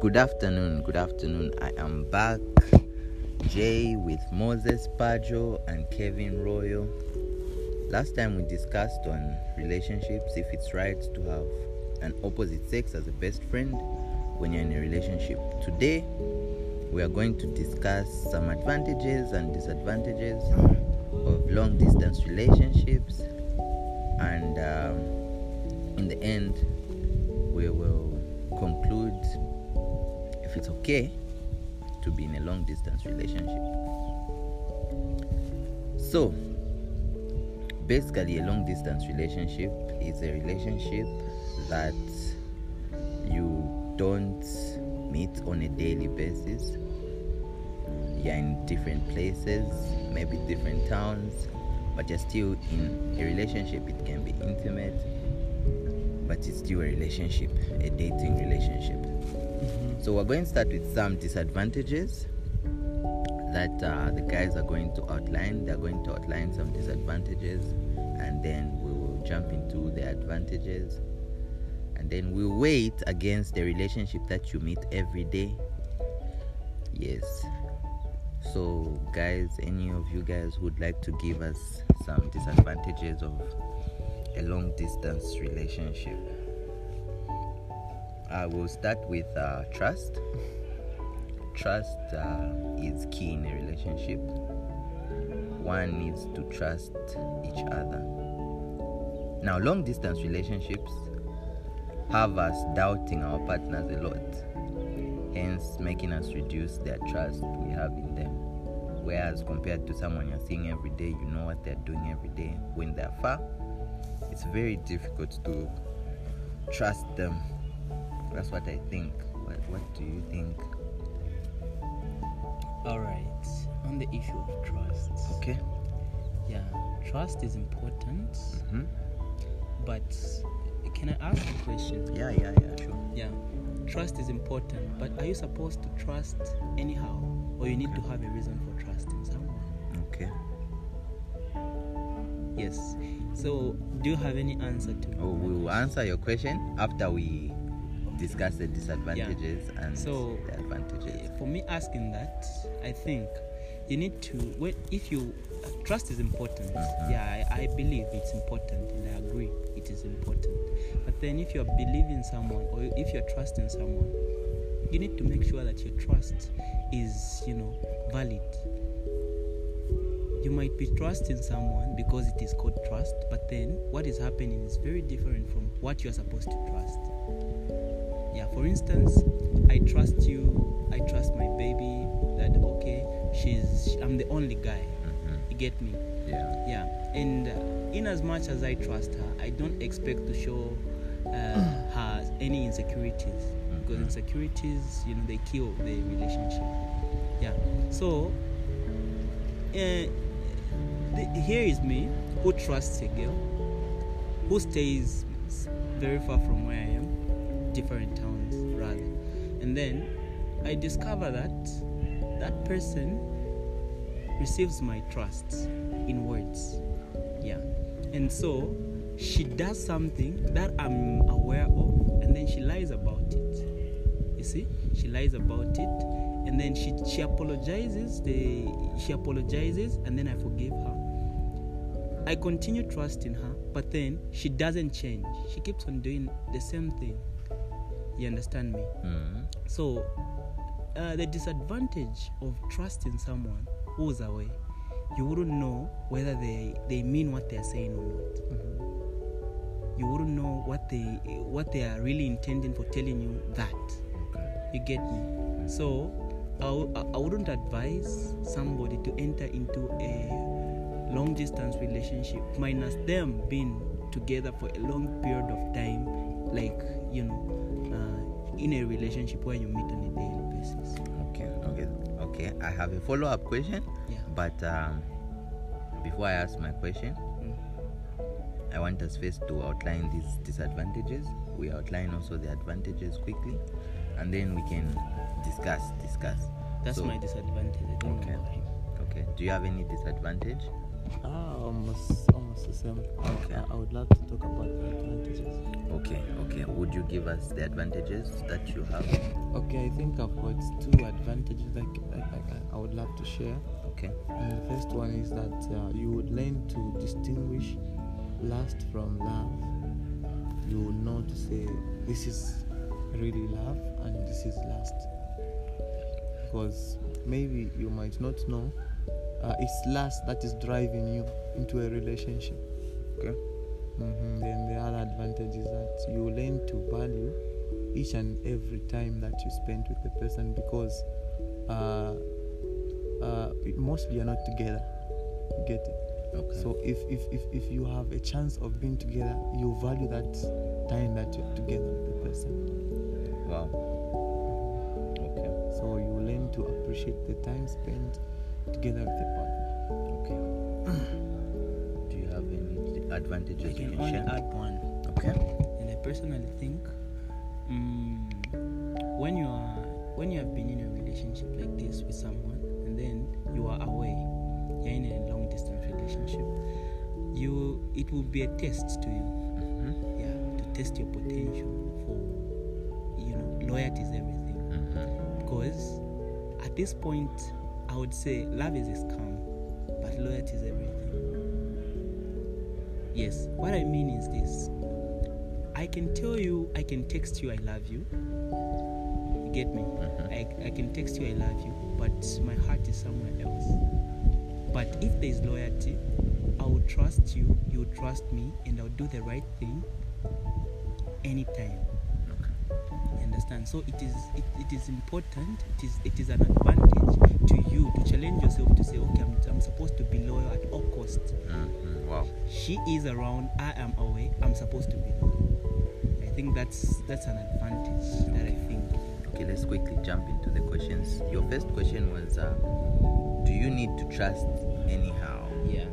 Good afternoon, good afternoon. I am back, Jay with Moses Pajo and Kevin Royal. Last time we discussed on relationships, if it's right to have an opposite sex as a best friend when you're in a relationship. Today, we are going to discuss some advantages and disadvantages of long distance relationships, and um, in the end, we will conclude it's okay to be in a long distance relationship. So, basically, a long distance relationship is a relationship that you don't meet on a daily basis. You're in different places, maybe different towns, but you're still in a relationship. It can be intimate, but it's still a relationship, a dating relationship. So we're going to start with some disadvantages that uh, the guys are going to outline. They're going to outline some disadvantages, and then we will jump into the advantages, and then we'll wait against the relationship that you meet every day. Yes. So, guys, any of you guys would like to give us some disadvantages of a long distance relationship? I will start with uh, trust. Trust uh, is key in a relationship. One needs to trust each other. Now, long distance relationships have us doubting our partners a lot, hence making us reduce their trust we have in them. Whereas, compared to someone you're seeing every day, you know what they're doing every day. When they're far, it's very difficult to trust them that's what I think. What What do you think? All right. On the issue of trust. Okay. Yeah, trust is important, hmm but can I ask a question? Yeah, yeah, yeah. Sure. Yeah, trust is important, but are you supposed to trust anyhow, or you need to have a reason for trusting someone? Okay. Yes. So, do you have any answer to? Oh, we will answer your question after we discuss the disadvantages and So, the advantages. For me, asking that, I think you need to. Well, if you trust is important. Mhm. Yeah, I, I believe it's important, and I agree it is important. But then, if you're believing someone or if you're trusting someone, you need to make sure that your trust is, you know, valid. You might be trusting someone because it is called trust, but then what is happening is very different from what you are supposed to trust. Yeah, for instance, I trust you, I trust my baby that okay, she's I'm the only guy. Mhm. You get me? Yeah. Yeah. And uh, in as much as I trust her, I don't expect to show uh, her any insecurities because Mhm. insecurities, you know, they kill the relationship. Yeah. So uh, the, here is me who trusts a girl who stays very far from where I am, different. And then I discover that that person receives my trust in words. Yeah. And so she does something that I'm aware of and then she lies about it. You see? She lies about it and then she she apologizes, the she apologizes and then I forgive her. I continue trusting her, but then she doesn't change. She keeps on doing the same thing. You understand me? Mhm. So, uh, the disadvantage of trusting someone who's away, you wouldn't know whether they, they mean what they're saying or not. You wouldn't know what they what they are really intending for telling you that. Okay. You get me? So, I, I- wouldn't advise somebody to enter into a long distance relationship, minus them being together for a long period of time, like, you know, in a relationship where you meet on a daily basis. Okay. Okay. Okay. I have a follow up question, Yeah. but um, before I ask my question, Mm. I want us first to outline these disadvantages. We outline also the advantages quickly, and then we can discuss. Discuss. That's So- my disadvantage. I don't Okay. know about him. Okay. Do you have any disadvantage? Ah, almost, almost the same. I, Okay. I, I would love to talk about the advantages. Okay, okay. Would you give us the advantages that you have? Okay, I think I've got two advantages that I, I, I would love to share. Okay. And the first one is that uh, you would learn to distinguish lust from love. You will know to say this is really love and this is lust. Because maybe you might not know uh, it's lust that is driving you into a relationship. Okay. hmm Then the other advantage is that you learn to value each and every time that you spend with the person because uh, uh, mostly you're not together. You get it? Okay. So if, if, if, if you have a chance of being together, you value that time that you're together with the person. wow. Okay. So you learn to appreciate the time spent together with the partner. Okay. Do you have any advantages I you can can only share? add one. Okay. And I personally think mm, when you are when you have been in a relationship like this with someone and then you are away, you're in a long distance relationship, you it will be a test to you. Mm-hmm. Yeah, to test your potential for you know, loyalty is everything. Mm-hmm. Because at this point I would say love is a scam, but loyalty is everything. Yes, what I mean is this. I can tell you, I can text you, I love you. You get me? Mhm. I, I can text you, I love you, but my heart is somewhere else. But if there is loyalty, I will trust you, you will trust me, and I'll do the right thing anytime. Understand? So it is it, it is important. It is it is an advantage to you to challenge yourself to say, okay, I'm, I'm supposed to be loyal at all costs. Mm-hmm. Wow. She is around, I am away. I'm supposed to be loyal. I think that's that's an advantage that I think. Okay, let's quickly jump into the questions. Your first question was uh, Do you need to trust anyhow? Yeah.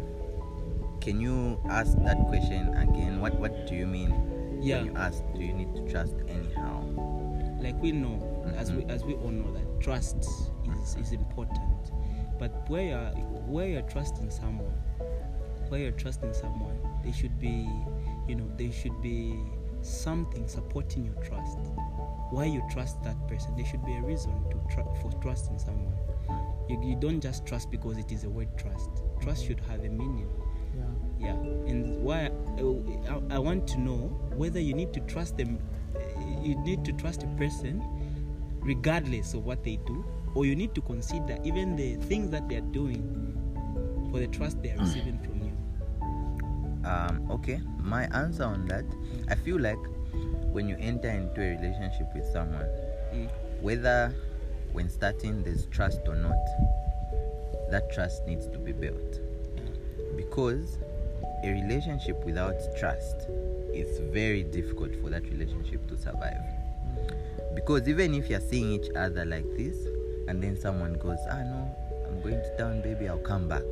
Can you ask that question again? What What do you mean Yeah. when you ask, Do you need to trust anyhow? Like we know as we mm-hmm. as we all know that trust is, is important. But where you're where you're trusting someone where you're trusting someone they should be you know they should be something supporting your trust. Why you trust that person there should be a reason to tr- for trusting someone. You, you don't just trust because it is a word trust. Trust should have a meaning. Yeah. yeah. And why I, I want to know whether you need to trust them you need to trust a person regardless of what they do or you need to consider even the things that they are doing for the trust they are receiving from you Um, okay, my answer on that, I feel like when you enter into a relationship with someone, Mm. whether when starting there's trust or not, that trust needs to be built. Because a relationship without trust is very difficult for that relationship to survive. Because even if you're seeing each other like this, and then someone goes, ah, no, I'm going to town, baby, I'll come back.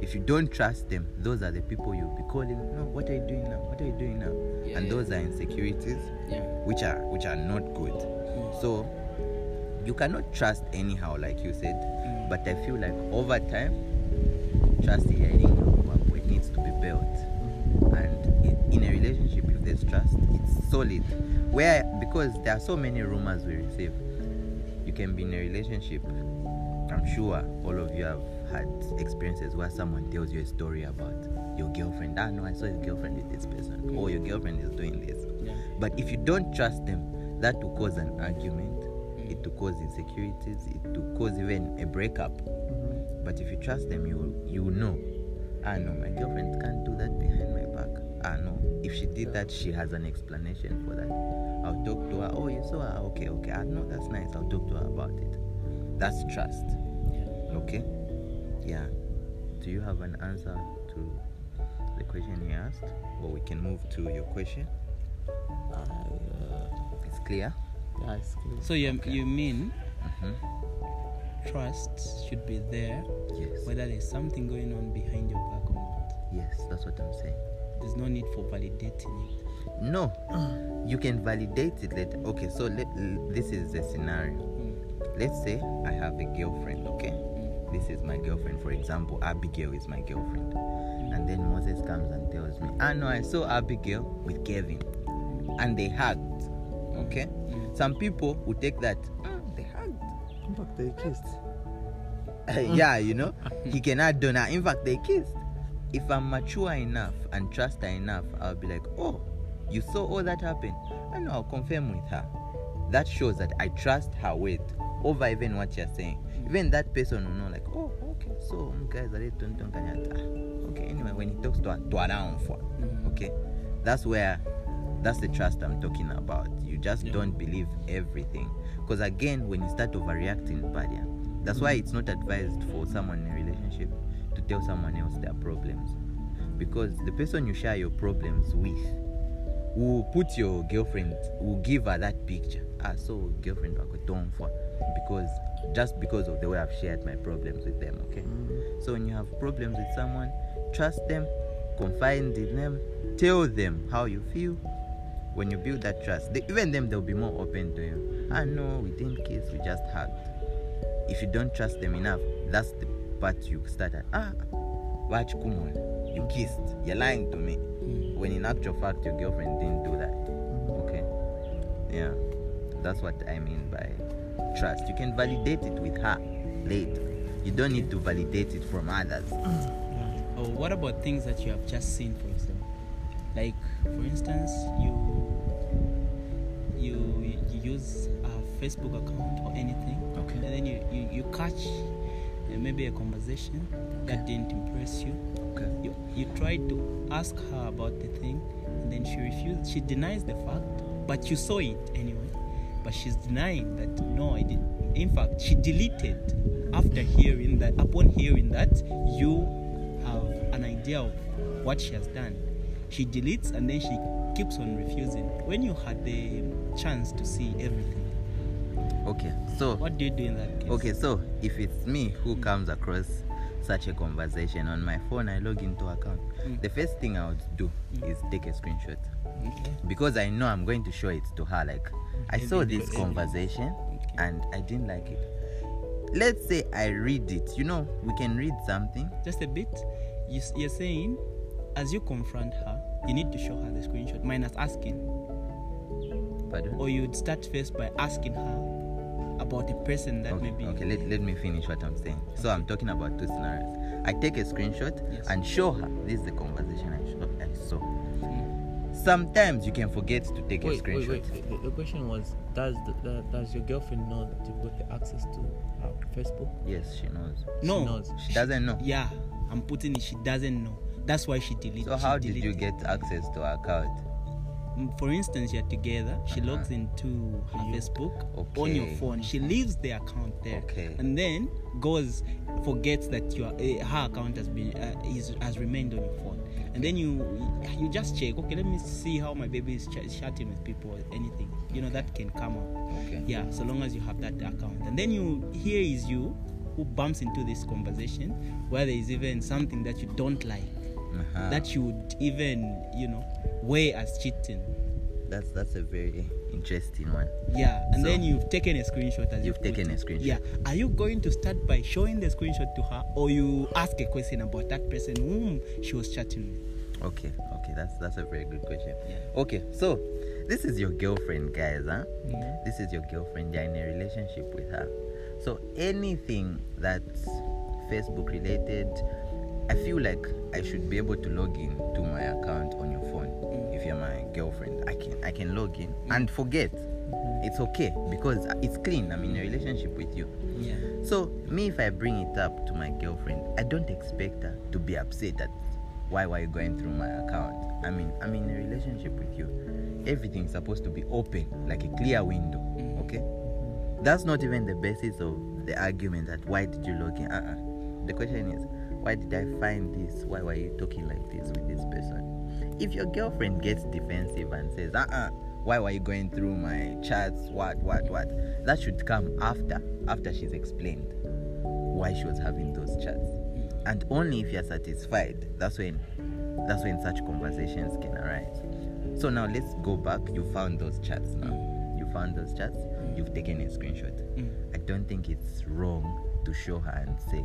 If you don't trust them, those are the people you'll be calling. No, what are you doing now? What are you doing now? Yeah, and yeah. those are insecurities, yeah which are which are not good. So you cannot trust anyhow, like you said. Mm. But I feel like over time, trust is heading up. It needs to be built. And in a relationship, if there's trust, it's solid. Where because there are so many rumors we receive, you can be in a relationship. I'm sure all of you have had experiences where someone tells you a story about your girlfriend. Ah, no, I saw your girlfriend with this person. Or your girlfriend is doing this. yeah But if you don't trust them, that will cause an argument. It will cause insecurities. It will cause even a breakup. Mhm. But if you trust them, you will, you will know. Ah no, my girlfriend can't do that behind if she did that, she has an explanation for that. I'll talk to her. Oh, you saw her? Okay, okay. I know that's nice. I'll talk to her about it. That's trust. yeah Okay. Yeah. Do you have an answer to the question he asked, or we can move to your question? I, uh, It's clear. yeah, it's clear. so you, Okay. you mean Mm-hmm. trust should be there Yes. whether there's something going on behind your back or not Yes, that's what I'm saying. There's no need for validating it No, you can validate it later. Okay, so let, l- this is the scenario. Mm, Let's say I have a girlfriend, okay? mm, This is my girlfriend, for example, Abigail is my girlfriend. And then Moses comes and tells me, ah no, I saw Abigail with Kevin. And they hugged. Okay? Mm. Some people would take that, "Ah, they hugged. In fact, they kissed. yeah, you know, he cannot do that. In fact, they kissed. If I'm mature enough and trust her enough, I'll be like, oh, you saw all that happen. And I'll confirm with her. That shows that I trust her word over even what you're saying. Even that person will know, like, oh, okay, so um, guys, are they don't don't Okay, anyway, when he talks to her, to around for, Mhm. okay, that's where that's the trust I'm talking about. You just Yeah. don't believe everything. Because again, when you start overreacting, bad, yeah, that's why it's not advised for someone in a relationship to tell someone else their problems. Because the person you share your problems with will put your girlfriend, will give her that picture. Ah, so girlfriend for because just because of the way I've shared my problems with them, okay? Mm. So when you have problems with someone, trust them, confide in them, tell them how you feel. When you build that trust, they, even them they'll be more open to you. Ah no, we didn't kiss, we just hugged. If you don't trust them enough, that's the part you started, at. Ah, watch come on, you kissed, you're lying to me. Mm. When in actual fact your girlfriend didn't do that. Okay, yeah, that's what I mean by trust. You can validate it with her later. You don't need to validate it from others. Or what about things that you have just seen for yourself? Like, for instance, you you you use a Facebook account or anything, Okay. and then you you, you catch Uh, maybe a conversation that didn't impress you. Okay. You you try to ask her about the thing, and then she refused. She denies the fact, but you saw it anyway. But she's denying that no, I didn't. In fact, she deleted after hearing that. Upon hearing that, you have an idea of what she has done. She deletes and then she keeps on refusing. When you had the chance to see everything, Okay. So what do you do in that case? okay, so if it's me who comes across such a conversation on my phone, I log into account. Mm. The first thing I would do Mm. is take a screenshot Okay. because I know I'm going to show it to her. Like I Maybe saw this conversation Okay. and I didn't like it. Let's say I read it. You know, we can read something. just a bit you, you're saying as you confront her you need to show her the screenshot minus asking Pardon? or you'd start first by asking her about a person that okay, maybe okay let, let me finish what i'm saying so i'm talking about two scenarios i take a screenshot Yes. and show her this is the conversation i, saw, I saw Mm. sometimes you can forget to take Wait, a wait, screenshot wait. The, the question was, does the, the, does your girlfriend know that you've got the access to her Facebook? yes she knows no She knows. she doesn't know yeah i'm putting it she doesn't know that's why she deleted so she how did you get access to her account for instance you're together she Uh-huh. logs into her You- facebook on your phone. She leaves the account there. Okay. and then goes forgets that your uh, her account has been uh, is, has remained on your phone. And then you you just check okay let me see how my baby is ch- chatting with people or anything. You know that can come up. Okay. Yeah so long as you have that account. And then you here is you who bumps into this conversation where there is even something that you don't like uh-huh. that you would even you know weigh as cheating. That's that's a very interesting one. Yeah and So- then you've taken a screenshot as You've put taken a screenshot. yeah. Are you going to start by showing the screenshot to her or you ask a question about that person whom she was chatting with? Okay okay that's that's a very good question. Yeah. Okay so this is your girlfriend guys huh? Mhm. this is your girlfriend. You're in a relationship with her. So anything that's facebook related i feel like i should be able to log in to my account on your phone. Mm. if you're my girlfriend i can i can log in and forget. It's okay because it's clean. I'm in a relationship with you. Yeah. So me if i bring it up to my girlfriend i don't expect her to be upset that why were you going through my account? I mean i'm in a relationship with you. Everything's supposed to be open like a clear window Mhm. okay? That's not even the basis of the argument that why did you log in? Uh-uh. the question is why did i find this? Why were you talking like this with this person? If your girlfriend gets defensive and says uh-uh why were you going through my chats? What what what? That should come after after she's explained why she was having those chats. And only if you're satisfied that's when that's when such conversations can arise. So now let's go back. You found those chats now. Mm. You found those chats. Mm. You've taken a screenshot. Mm. i don't think it's wrong to show her and say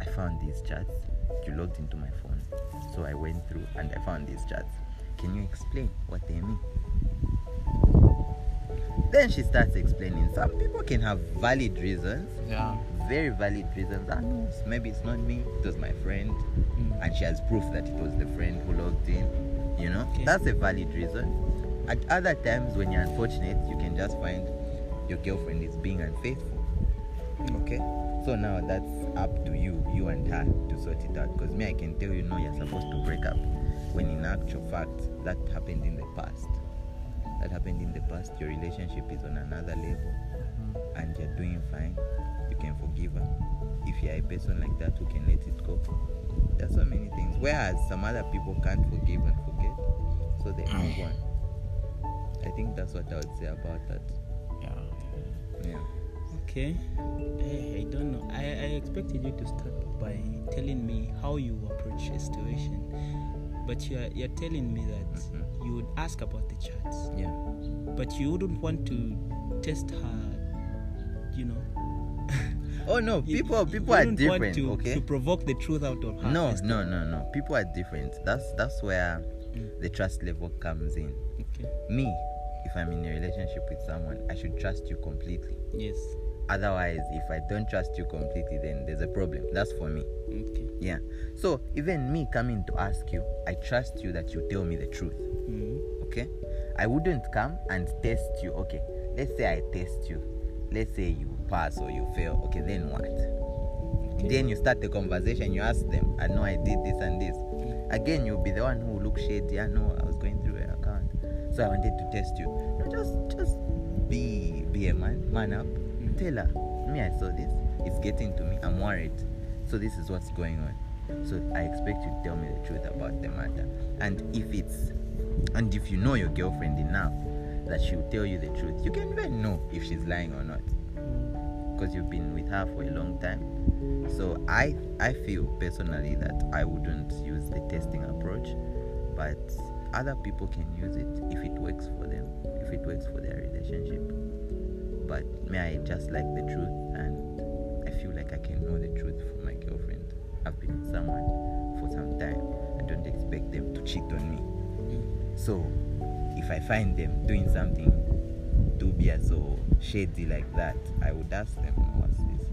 i found these chats you logged into my phone. So I went through and I found these chats. Can you explain what they mean? Then she starts explaining. Some people can have valid reasons, Yeah. very valid reasons. Ah, no, maybe it's not me, it was my friend, Mm. and she has proof that it was the friend who logged in. You know, Okay. that's a valid reason. At other times, when you're unfortunate, you can just find your girlfriend is being unfaithful. Okay, so now that's up to you, you and her, to sort it out. Because me, I can tell you, no, you're supposed to break up. When in actual fact, that happened in the past. That happened in the past. Your relationship is on another level, Mhm. and you're doing fine. You can forgive her. If you're a person like that who can let it go, there's so many things. Whereas some other people can't forgive and forget, so they move on. I think that's what I would say about that. Yeah. Yeah. Okay. Eh, I don't know. I, I expected you to start by telling me how you approach a situation, but you're you're telling me that Mhm. you would ask about the chats, Yeah. but you wouldn't want to test her. You know. Oh no, You- people you people are wouldn't want different. to, okay. To provoke the truth out of her. No, no, no, no. People are different. That's that's where Mm. the trust level comes in. Okay. Me, if I'm in a relationship with someone, I should trust you completely. Yes. Otherwise, if I don't trust you completely, then there's a problem. That's for me. Okay. Yeah. So even me coming to ask you, I trust you that you tell me the truth. Mm. Okay? I wouldn't come and test you. Okay. Let's say I test you. Let's say you pass or you fail. Okay, then what? Okay. Then you start the conversation, you ask them, I know I did this and this. Mm. Again, you'll be the one who will look shady. I know I was going through your account. So I wanted to test you. No, just just be be a man, man up. Tell her, me I saw this. It's getting to me. I'm worried. So this is what's going on. So I expect you to tell me the truth about the matter. And if it's and if you know your girlfriend enough that she'll tell you the truth, you can even know if she's lying or not because you've been with her for a long time. So I I feel personally that I wouldn't use the testing approach, but other people can use it if it works for them, if it works for their relationship. But me, I just like the truth, and I feel like I can know the truth from my girlfriend. I've been with someone for some time. I don't expect them to cheat on me. So if I find them doing something dubious or shady like that, I would ask them, what's this?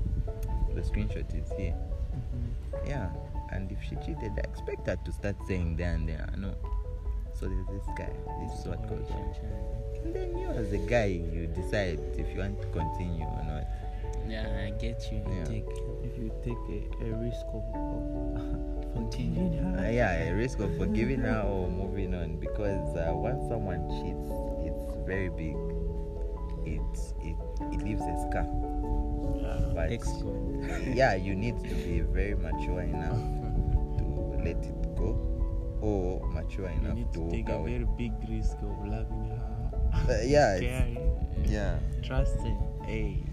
The screenshot is here. Mhm. Yeah. And if she cheated, I expect her to start saying there and there, no. So there's this guy, this is what goes on. And then you as a guy, you decide if you want to continue or not. Yeah, I get you. Yeah. Take If you take a, a risk of, of continuing Uh, yeah, a risk of forgiving her or moving on because uh, once someone cheats, it's very big. It it it leaves a scar. Yeah. But Ex- yeah, you need to be very mature enough to let it go, or mature You enough need to take a away. very big risk of loving her. Uh, yeah, it's- caring, Yeah, trusting. Hey.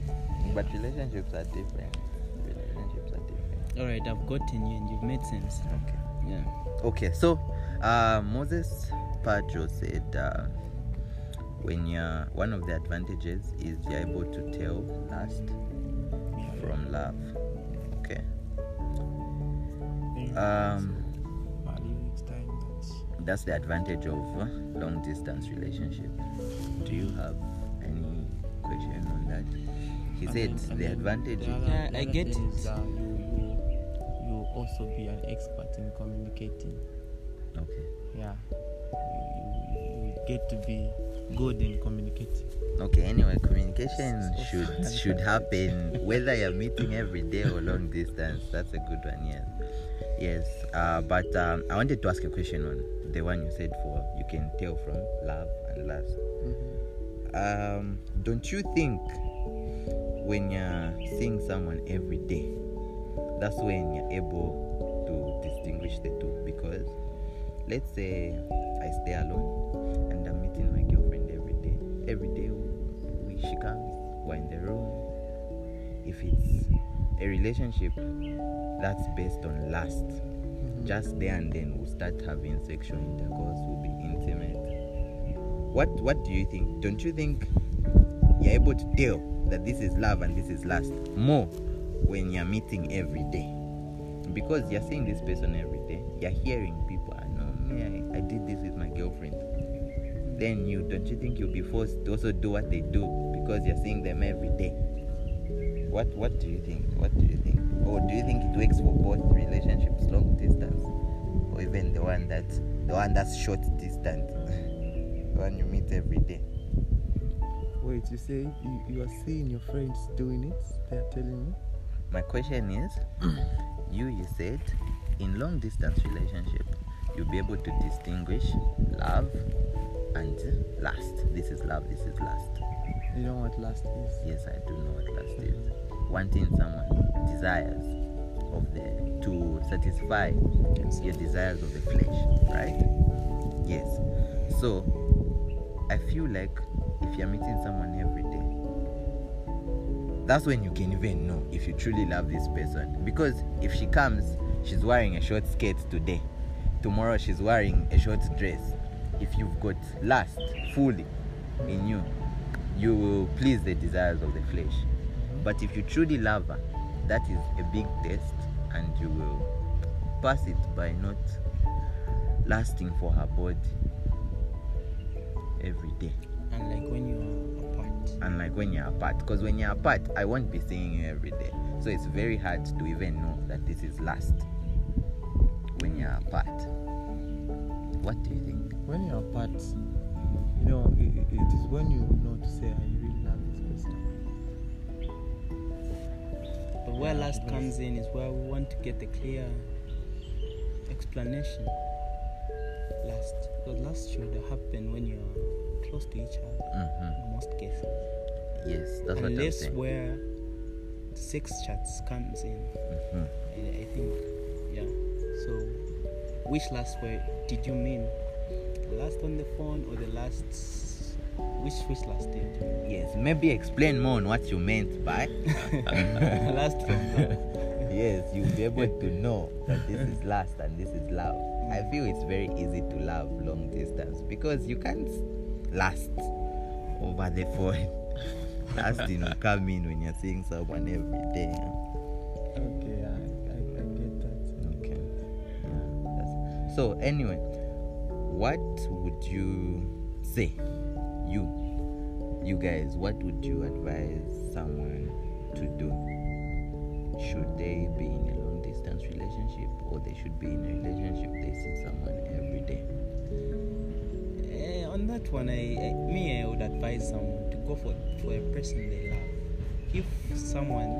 but relationships are different. Relationships are different. All right, I've gotten you, and you've made sense. Okay. Yeah. Okay, so uh, Moses Padro said uh, when you're one of the advantages is you're able to tell lust from love. Okay. Um, value each time that's that's the advantage of uh, long distance relationship. Do you have any question on that? He And said then- and the then advantage. the other- Yeah, the I get thing it. is, uh, you, you, you also be an expert in communicating. Okay. Yeah. You, you, you get to be good in communicating. Okay. Anyway, communication So- should should happen whether you're meeting every day or long distance. That's a good one. Yes. Yes. Uh, but um, I wanted to ask a question on the one you said for you can tell from love and lust. Um, don't you think when you're seeing someone every day, that's when you're able to distinguish the two? Because let's say I stay alone and I'm meeting my girlfriend every day. Every day we, she comes, we're in the room. If it's a relationship that's based on lust, mm-hmm. just there and then we'll start having sexual intercourse, we'll be intimate. What what do you think? Don't you think you're able to tell that this is love and this is lust more when you're meeting every day? because you're seeing this person every day you're hearing people i know me I, I did this with my girlfriend then you don't you think you'll be forced to also do what they do because you're seeing them every day what what do you think? What do you think? Or do you think it works for both relationships long distance or even the one that the one that's short distance? The one you meet every day. Wait, you say you, you are seeing your friends doing it? They are telling you? my question is you you said in long distance relationship you'll be able to distinguish love and lust this is love this is lust You know what last is? yes i do know what lust is wanting someone desires of the to satisfy your desires of the flesh right? Yes. So i feel like if you're meeting someone every day that's when you can even know if you truly love this person. Because if she comes she's wearing a short skirt today. Tomorrow she's wearing a short dress. If you've got lust fully in you you will please the desires of the flesh but if you truly love her that is a big test and you will pass it by not lasting for her body every day. And like when you are apart. unlike when you're apart. Because when you're apart i won't be seeing you every day. So it's very hard to even know that this is last. When you're apart what do you think? When you're apart, you know, it, it- it is when you know to say, where last comes in is where we want to get a clear explanation. Last. Because last should happen when you're close to each other mm-hmm. in most cases. yes that's what i'm Unless where the sex chats comes in. Mhm. I, I think, yeah. So, which last word did you mean? The last on the phone or the last? Which which last you yes maybe explain more on what you meant by last yes you'll be able to know that this is last and this is love. I feel it's very easy to love long distance because you can't last over the phone. Lasting will come in when you're seeing someone every day. Okay, I, I, I get that. okay. Yeah, so anyway what would you say you. You guys what would you advise someone to do? Should they be in a long distance relationship or they should be in a relationship they see someone every day? Eh, on that one, I, I me I would advise someone to go for for a person they love. If someone,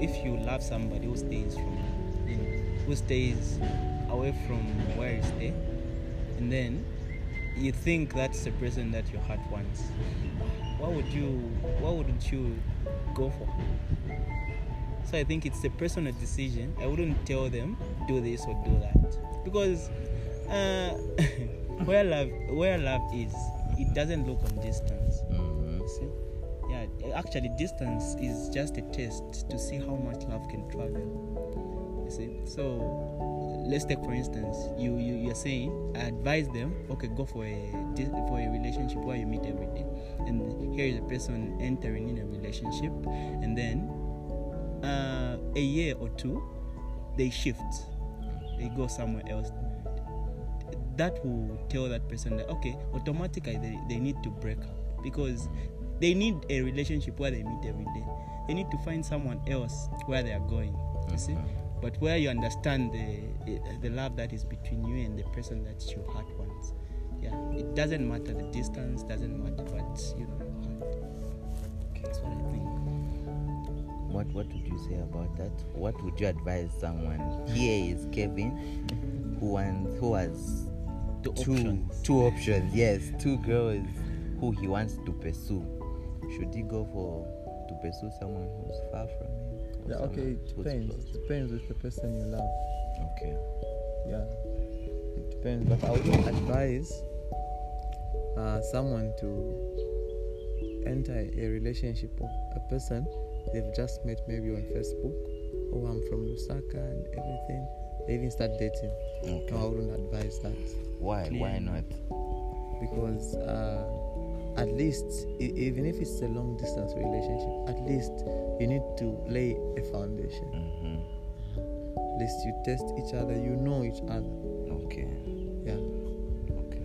if you love somebody who stays from, who stays away from where you stay, and then you think that's the person that your heart wants, what would you, what wouldn't you go for? So I think it's a personal decision. I wouldn't tell them do this or do that because uh, where love where love is, it doesn't look on distance. mm-hmm. See? Yeah, actually, distance is just a test to see how much love can travel. You see? So let's take for instance, you you you're saying I advise them, okay, go for a for a relationship where you meet every day, and here is a person entering in a relationship, and then uh, a year or two, they shift, they go somewhere else. That will tell that person that okay, automatically they, they need to break up because they need a relationship where they meet every day. They need to find someone else where they are going. You see, but where you understand the eh, the love that is between you and the person that your heart wants. Yeah, it doesn't matter the distance, doesn't matter what you know your heart. That's what I think. what what would you say about that what would you advise someone here is kevin who wants who has Two two options. two options yes two girls who he wants to pursue should he go for to pursue someone who's far from him or Yeah, okay, it depends. It depends with the person you love. okay Yeah, it depends. But I would advise uh, someone to enter a relationship with a person they've just met maybe on Facebook. Oh, I'm from Lusaka and everything. They even start dating. okay No, I wouldn't advise that why why not because uh, at least even if it's a long distance relationship, at least you need to lay a foundation. mm-hmm. least you test each other you know each other Okay. yeah Okay.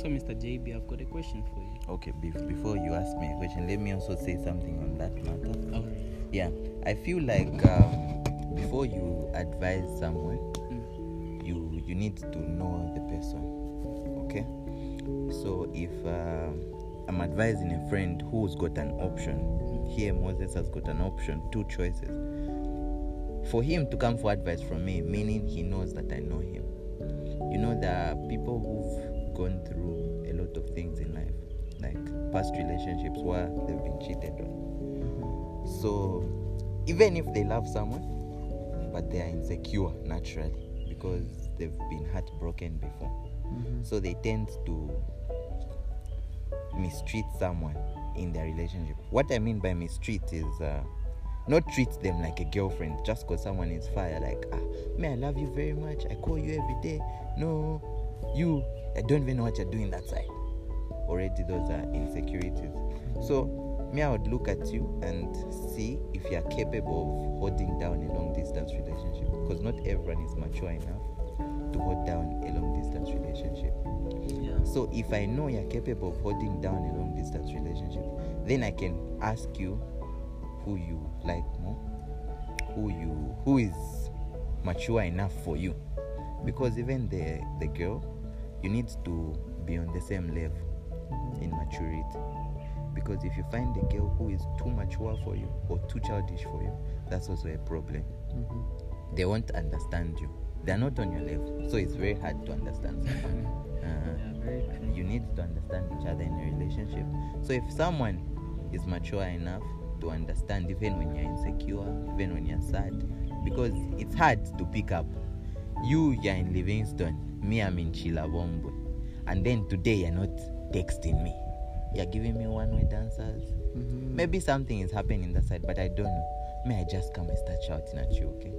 So, Mr. JB, I've got a question for you. Okay. Bef- before you ask me a question, let me also say something on that matter. All right. Yeah, I feel like um, before you advise someone, Mm. you you need to know the person. Okay. So if uh, I'm advising a friend who's got an option, here Moses has got an option, two choices. For him to come for advice from me, meaning he knows that I know him. You know, there are people who've gone through a lot of things in life, like past relationships where they've been cheated on. So even if they love someone, but they are insecure naturally because they've been heartbroken before. Mhm. So they tend to mistreat someone in their relationship. What I mean by mistreat is uh, not treat them like a girlfriend just because someone is fire. Like, ah, me, I love you very much. I call you every day. No, you, I don't even know what you're doing that side. Already, those are insecurities. So, me, I would look at you and see if you are capable of holding down a long distance relationship. Because not everyone is mature enough to hold down a long distance relationship. So if I know you're capable of holding down a long distance relationship, then I can ask you who you like more, who you who is mature enough for you. Because even the the girl, you need to be on the same level in maturity. Because if you find a girl who is too mature for you or too childish for you, that's also a problem. Mhm. They won't understand you. They're not on your level, so it's very hard to understand someone. Uh, Yeah, you need to understand each other in a relationship. So if someone is mature enough to understand even when you're insecure, even when you're sad, because it's hard to pick up. You you're in Livingstone, me I'm in Chilabombwe, and then today you're not texting me. You're giving me one-way answers. Mhm. Maybe something is happening in that side, but I don't know. May I just come and start shouting at you, okay?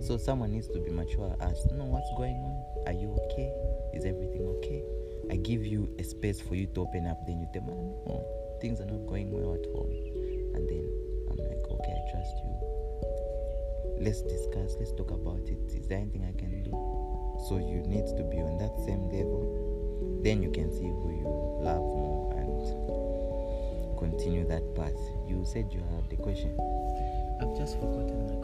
So someone needs to be mature. Ask, no, what's going on? Are you okay? Is everything okay? I give you a space for you to open up. Then you tell me, no, things are not going well at home. And then I'm like, okay, I trust you. Let's discuss. Let's talk about it. Is there anything I can do? So you need to be on that same level. Then you can see who you love more and continue that path. You said you had the question. I've just forgotten.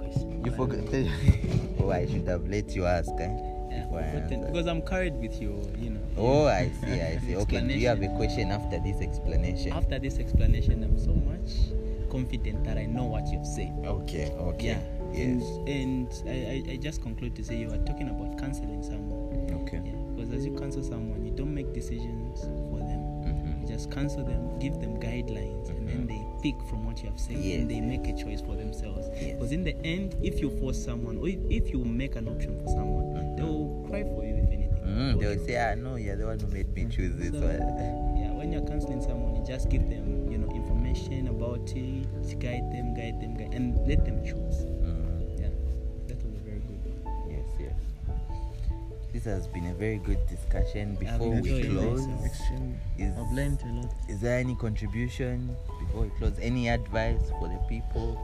You forgot. oh, I should have let you ask. Eh? Yeah, before I forgotten, answer. because I'm carried with you, you know. Oh, I see, I see. Okay, do you have a question after this explanation? After this explanation, I'm so much confident that I know what you've said. Okay, okay. Yeah. Yes. And, and I, I, just conclude to say you are talking about canceling someone. Okay. Yeah. Because as you cancel someone, you don't make decisions for just counsel them, give them guidelines, and then Mhm. they pick from what you have said, Yes. and they make a choice for themselves. Yes. Because in the end, if you force someone, or if, you make an option for someone, Mhm. they will cry for you if anything. Mm, they'll you- say, ah, no, you're the one who made me choose this So, one. yeah, when you're counseling someone, you just give them, you know, information about it, guide them, guide them, guide, and let them choose. This has been a very good discussion. Before we close, is, I've learned a lot. is there any contribution before we close? Any advice for the people?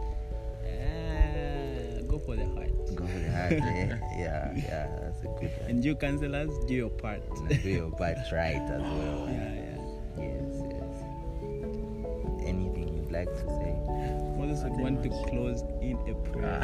Ah, go for the heart. Go for the heart. eh? Yeah, yeah, that's a good one. And you counselors, do your part. And do your part right as well. yeah, yeah. Yes, yes. Anything you'd like to say? Moses would want to close in a prayer.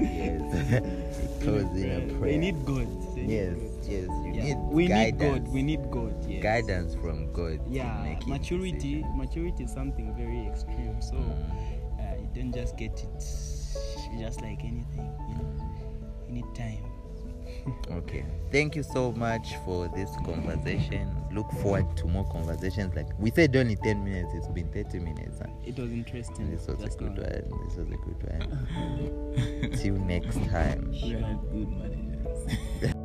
yes. Close in a prayer. We need God. Yes, God. yes. You Yeah. need we guidance. need God. We need God. Yes. guidance from God. Yeah, maturity. Maturity is something very extreme. So Mm. uh, you don't just get it just like anything. You know, you need time. Okay. Thank you so much for this conversation. Look forward to more conversations. Like we said, only ten minutes. It's been thirty minutes. And It was interesting. this was a good now. one. This was a good one. Till next time. We are not good managers.